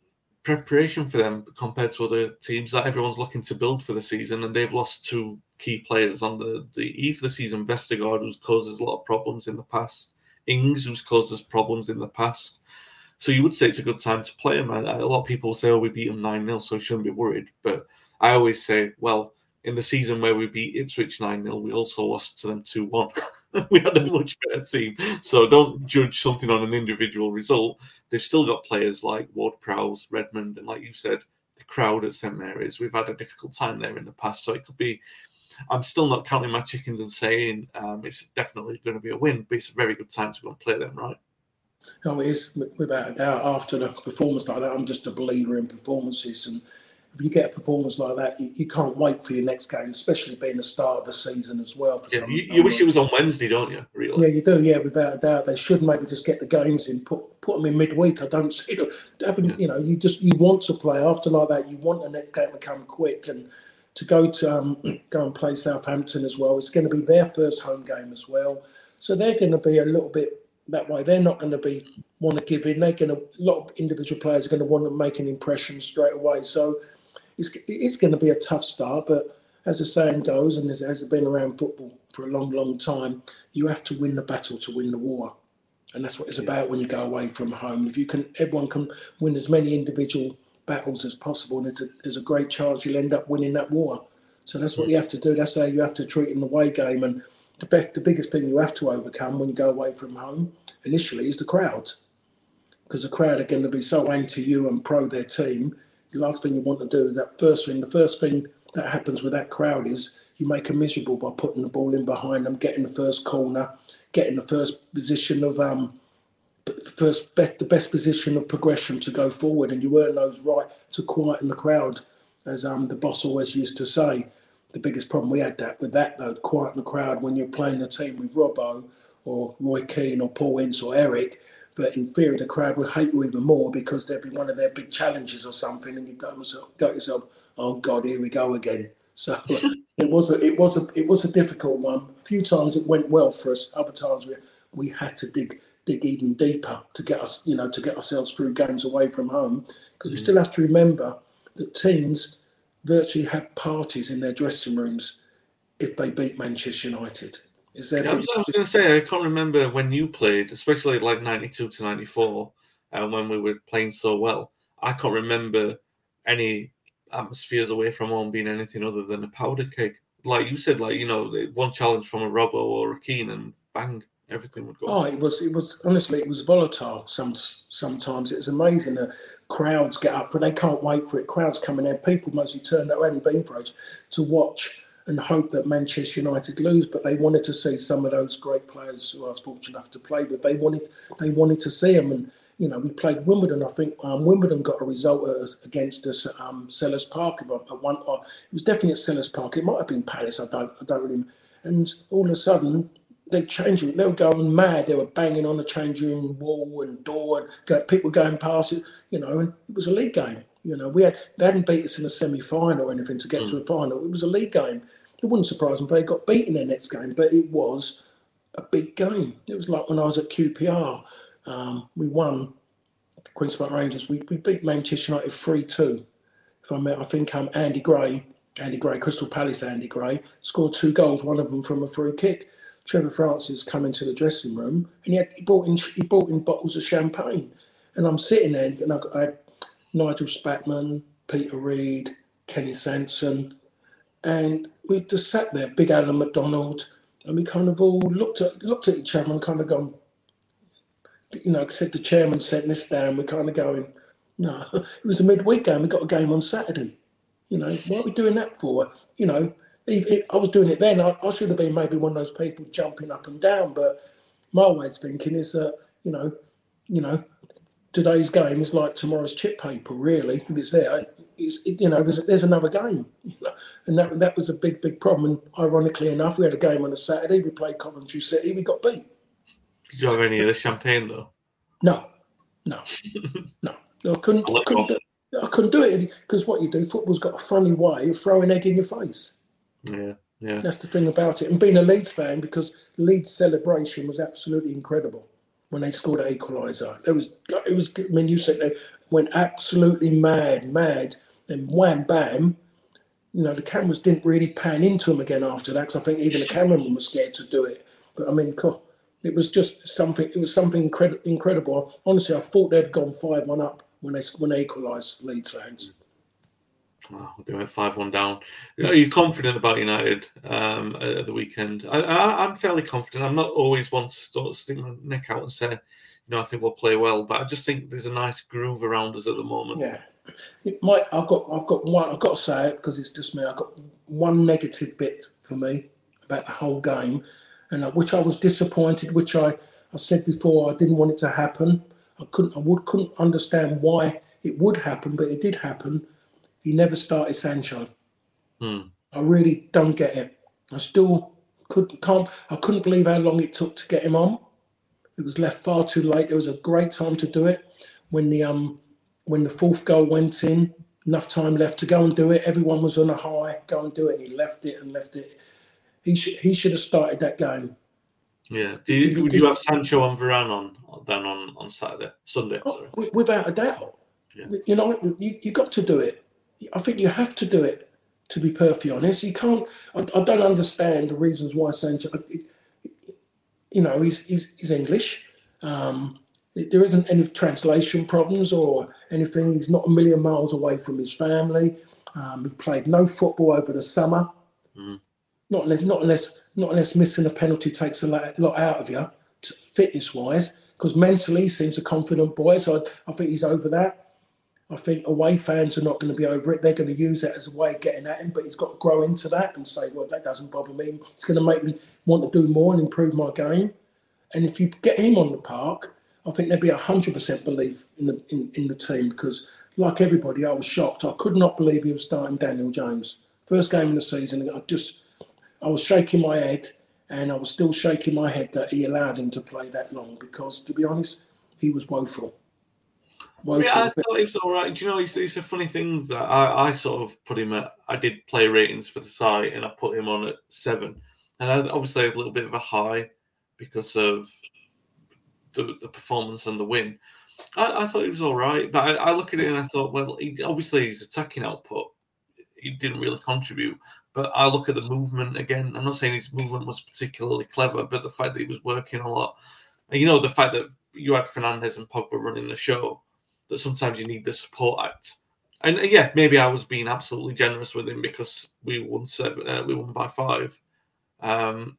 preparation for them compared to other teams that everyone's looking to build for the season, and they've lost two key players on the, the eve of the season. Vestergaard, who's caused us a lot of problems in the past, Ings, who's caused us problems in the past. So you would say it's a good time to play him. And a lot of people say, oh, we beat them 9 0, so we shouldn't be worried. But I always say, well, in the season where we beat Ipswich 9 0, we also lost to them 2 1. we had a much better team. So don't judge something on an individual result. They've still got players like Ward Prowse, Redmond, and like you said, the crowd at St Mary's. We've had a difficult time there in the past. So it could be. I'm still not counting my chickens and saying um, it's definitely going to be a win, but it's a very good time to go and play them, right? Oh, it is without a doubt. After the performance like that, I'm just a believer in performances, and if you get a performance like that, you, you, can't wait for your next game, especially being the start of the season as well. yeah, some, you, you wish it was on Wednesday, don't you? Really? Yeah, you do. Yeah, without a doubt, they should maybe just get the games in, put put them in midweek. I don't see them having. Yeah. You know, you just you want to play after like that. You want the next game to come quick and to go to um, go and play Southampton as well. It's going to be their first home game as well, so they're going to be a little bit that way. They're not going to be want to give in. They're going to a lot of individual players are going to want to make an impression straight away. So it's, it's going to be a tough start, but as the saying goes, and as has been around football for a long, long time, you have to win the battle to win the war. And that's what it's about when you go away from home. If you can, everyone can win as many individual battles as possible, and there's a, there's a great chance you'll end up winning that war. So that's what you have to do. That's how you have to treat an away game. And the best, the biggest thing you have to overcome when you go away from home initially is the crowd, because the crowd are going to be so anti you and pro their team last thing you want to do is that first thing. The first thing that happens with that crowd is you make them miserable by putting the ball in behind them, getting the first corner, getting the first position of um, the first best, the best position of progression to go forward, and you earn those right to quieten the crowd, as um, the boss always used to say. The biggest problem we had that with that though, quieten the crowd when you're playing a team with Robbo or Roy Keane or Paul Ince or Eric but in theory, the crowd would hate you even more because there'd be one of their big challenges or something, and you go yourself, go yourself, oh God, here we go again. So it was a, it was a, it was a difficult one. A few times it went well for us. Other times we we had to dig dig even deeper to get us, you know, to get ourselves through games away from home. Because you mm. still have to remember that teams virtually have parties in their dressing rooms if they beat Manchester United. Is there? Yeah, I was, was going to say I can't remember when you played, especially like '92 to '94, and uh, when we were playing so well. I can't remember any atmospheres away from home being anything other than a powder keg. Like you said, like you know, one challenge from a Robbo or a Keane, and bang, everything would go. Oh, it was, it was honestly, it was volatile. Some sometimes it's amazing. The crowds get up for, they can't wait for it. Crowds coming in, people mostly turned that hadn't been for age to watch and hope that Manchester United lose. But they wanted to see some of those great players who I was fortunate enough to play with. They wanted they wanted to see them, and you know we played Wimbledon. I think um, Wimbledon got a result against us at um, Selhurst Park. At one, it was definitely at Selhurst Park. It might have been Palace. I don't I don't really. And all of a sudden they changed it. They were going mad. They were banging on the changing room wall and door, and people going past it. You know, and it was a league game. You know, we had they hadn't beat us in a semi final or anything to get mm. to a final. It was a league game, it wouldn't surprise me if they got beaten in their next game, but it was a big game. It was like when I was at QPR. Um, we won Queen's Park Rangers. We, we beat Manchester United 3 2. If I met, I think um, Andy Gray, Andy Gray, Crystal Palace Andy Gray, scored two goals, one of them from a free kick. Trevor Francis come into the dressing room and he, had, he, brought in, he brought in bottles of champagne. And I'm sitting there and I, had Nigel Spackman, Peter Reid, Kenny Sansom, and we just sat there, Big Alan McDonald, and we kind of all looked at looked at each other and kind of gone, you know, said the chairman sent this down. We're kind of going, no, it was a midweek game. We got a game on Saturday. You know, what are we doing that for? You know, if, I was doing it then. I, I, should have been maybe one of those people jumping up and down. But my way of thinking is that you know, you know, today's game is like tomorrow's chip paper. Really, if it's there, it's, you know, there's, there's another game. You know? And that, that was a big, big problem. And ironically enough, we had a game on a Saturday. We played Coventry City. We got beat. Did you have any of the champagne, though? No, no, no. no I couldn't, couldn't do, I couldn't do it because what you do, football's got a funny way of throwing egg in your face. Yeah, yeah. That's the thing about it. And being a Leeds fan, because Leeds' celebration was absolutely incredible when they scored an equaliser. There was, it was. I mean, you said they went absolutely mad, mad. Then wham, bam. You know, the cameras didn't really pan into him again after that because I think even the cameraman was scared to do it. But I mean, it was just something. It was something incredi- incredible. Honestly, I thought they'd gone five one up when they when they equalised Leeds fans. Wow, they went five one down. Are you confident about United um, at the weekend? I, am fairly confident. I'm not always one to sort of stick my neck out and say, you know, I think we'll play well, but I just think there's a nice groove around us at the moment. Yeah, it might. I've got. I've got one. I've got to say it because it's just me. I've got one negative bit for me about the whole game, and uh, which I was disappointed. Which I, I said before, I didn't want it to happen. I couldn't. I would couldn't understand why it would happen, but it did happen he never started Sancho. Hmm. I really don't get it. I still couldn't can't I couldn't believe how long it took to get him on. It was left far too late. There was a great time to do it when the um when the fourth goal went in. Enough time left to go and do it. Everyone was on a high. Go and do it. And he left it and left it. He should he should have started that game. Yeah. Do you, would you have Sancho on Varane on then on on Saturday, Sunday? Oh, without a doubt. Yeah. You know, you you got to do it. I think you have to do it. To be perfectly honest, you can't. I, I don't understand the reasons why Sancho. You know, he's he's, he's English. Um, there isn't any translation problems or anything. He's not a million miles away from his family. Um, he played no football over the summer. Mm. Not unless, not unless, not unless missing a penalty takes a lot, lot out of you, fitness wise. Because mentally, he seems a confident boy. So I, I think he's over that. I think away fans are not going to be over it. They're going to use it as a way of getting at him, but he's got to grow into that and say, well, that doesn't bother me. It's going to make me want to do more and improve my game. And if you get him on the park, I think there'd be a hundred percent belief in the in, in the team because, like everybody, I was shocked. I could not believe he was starting Daniel James. First game of the season, I just I was shaking my head, and I was still shaking my head that he allowed him to play that long because, to be honest, he was woeful. Well, yeah, I thought he was all right. Do you know, it's, it's a funny thing that I, I sort of put him at. I did play ratings for the site, and I put him on at seven, and I obviously had a little bit of a high because of the, the performance and the win. I, I thought he was all right, but I, I, look at it and I thought, well, he, obviously his attacking output, he didn't really contribute. But I look at the movement again. I'm not saying his movement was particularly clever, but the fact that he was working a lot, and you know, the fact that you had Fernandes and Pogba running the show that sometimes you need the support act. And yeah, maybe I was being absolutely generous with him because we won seven, uh, we won by five. Um,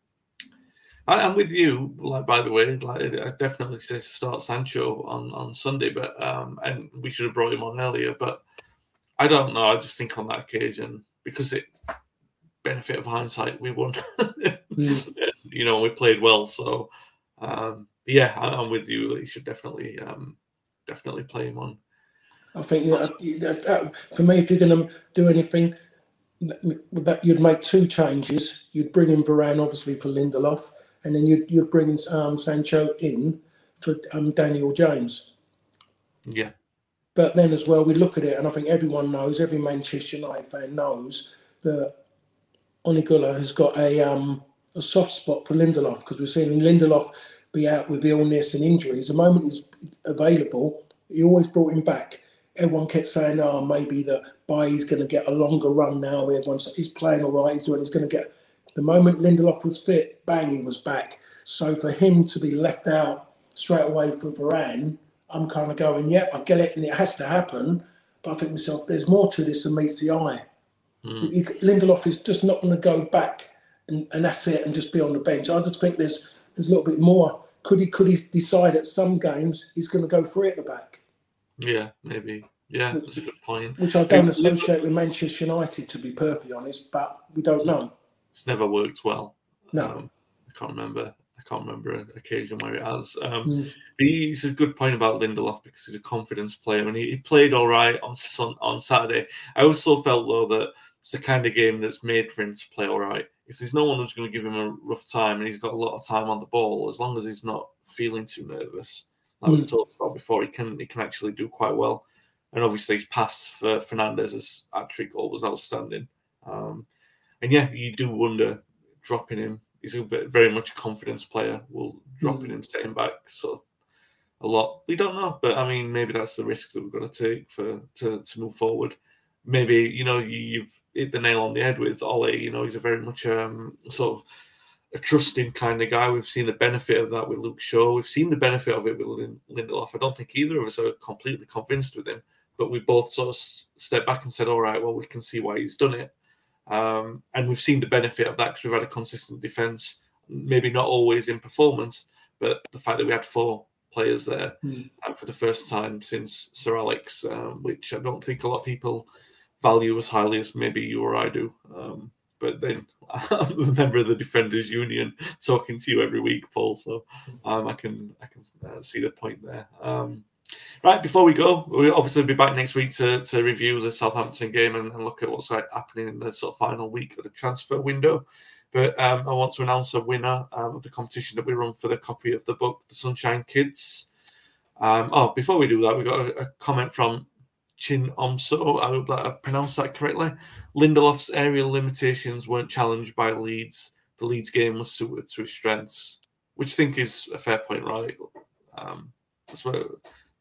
I, am with you. Like by the way, like I definitely say start Sancho on on Sunday, but um, and we should have brought him on earlier. But I don't know. I just think on that occasion because it benefit of hindsight, we won. mm. You know, we played well. So um, yeah, I, am with you. You should definitely um, definitely play him on. I think that, for me, if you're going to do anything, that you'd make two changes. You'd bring in Varane, obviously, for Lindelof, and then you'd, you'd bring um, Sancho in for um, Daniel James. Yeah. But then as well, we look at it, and I think everyone knows, every Manchester United fan knows that Ole Gunnar has got a um, a soft spot for Lindelof because we're seeing Lindelof be out with illness and injuries. The moment he's available, he always brought him back. Everyone kept saying, "Oh, maybe the Bailly's going to get a longer run now." Everyone's he's playing all right. He's doing. He's going to get. The moment Lindelof was fit, bang, he was back. So for him to be left out straight away for Varane, I'm kind of going, "Yeah, I get it, and it has to happen." But I think myself, there's more to this than meets the eye. Mm. Lindelof is just not going to go back and, and that's it, and just be on the bench. I just think there's there's a little bit more. Could he could he decide at some games he's going to go free at the back? Yeah, maybe. Yeah, which, that's a good point. Which I don't associate with Manchester United, to be perfectly honest, but we don't know. It's never worked well. No, um, I can't remember. I can't remember an occasion where it has. Um, mm. He's a good point about Lindelof because he's a confidence player, and he, he played all right on sun, on Saturday. I also felt though that it's the kind of game that's made for him to play all right if there's no one who's going to give him a rough time and he's got a lot of time on the ball, as long as he's not feeling too nervous, like mm. we've talked about before, he can he can actually do quite well. And obviously, his pass for Fernandes's hat trick goal was outstanding. Um, and yeah, you do wonder dropping him. He's a very much a confidence player. Will dropping mm. him, setting back, sort of a lot. We don't know, but I mean, maybe that's the risk that we've got to take for to, to move forward. Maybe you know you, have hit the nail on the head with Ole. You know, he's a very much um, sort of a trusting kind of guy. We've seen the benefit of that with Luke Shaw. We've seen the benefit of it with Lindelof. I don't think either of us are completely convinced with him, but we both sort of stepped back and said, "All right, well, we can see why he's done it." Um, and we've seen the benefit of that because we've had a consistent defence, maybe not always in performance, but the fact that we had four players there mm. for the first time since Sir Alex, um, which I don't think a lot of people value as highly as maybe you or I do. Um, but then I'm a member of the Defenders Union talking to you every week, Paul. So um, I can I can uh, see the point there. Um, right before we go, we'll obviously be back next week to, to review the Southampton game and, and look at what's happening in the sort of final week of the transfer window. But um, I want to announce a winner um, of the competition that we run for the copy of the book, The Sunshine Kids. Um, oh, before we do that, we got a, a comment from Chin Omso. I hope that I pronounced that correctly. Lindelof's aerial limitations weren't challenged by Leeds. The Leeds game was suited to his strengths, which I think is a fair point, right? Um, that's what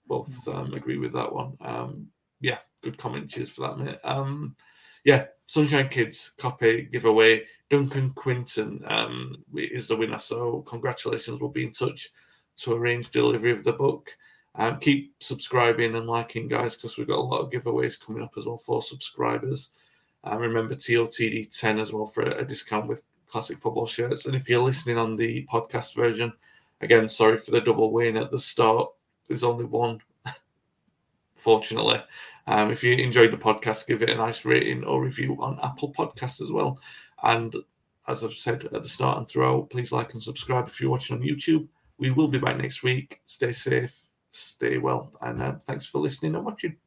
both um, agree with that one. Um, yeah, good comment. Cheers for that, mate. Um, yeah, Sunshine Kids copy giveaway. Duncan Quinton um, is the winner. So congratulations. We'll be in touch to arrange delivery of the book. Um, keep subscribing and liking, guys, because we've got a lot of giveaways coming up as well for subscribers. Um, remember TOTD 10 as well for a, a discount with classic football shirts. And if you're listening on the podcast version, again, sorry for the double win at the start. There's only one, fortunately. Um, if you enjoyed the podcast, give it a nice rating or review on Apple Podcasts as well. And as I've said at the start and throughout, please like and subscribe if you're watching on YouTube. We will be back next week. Stay safe, stay well, and uh, thanks for listening and watching.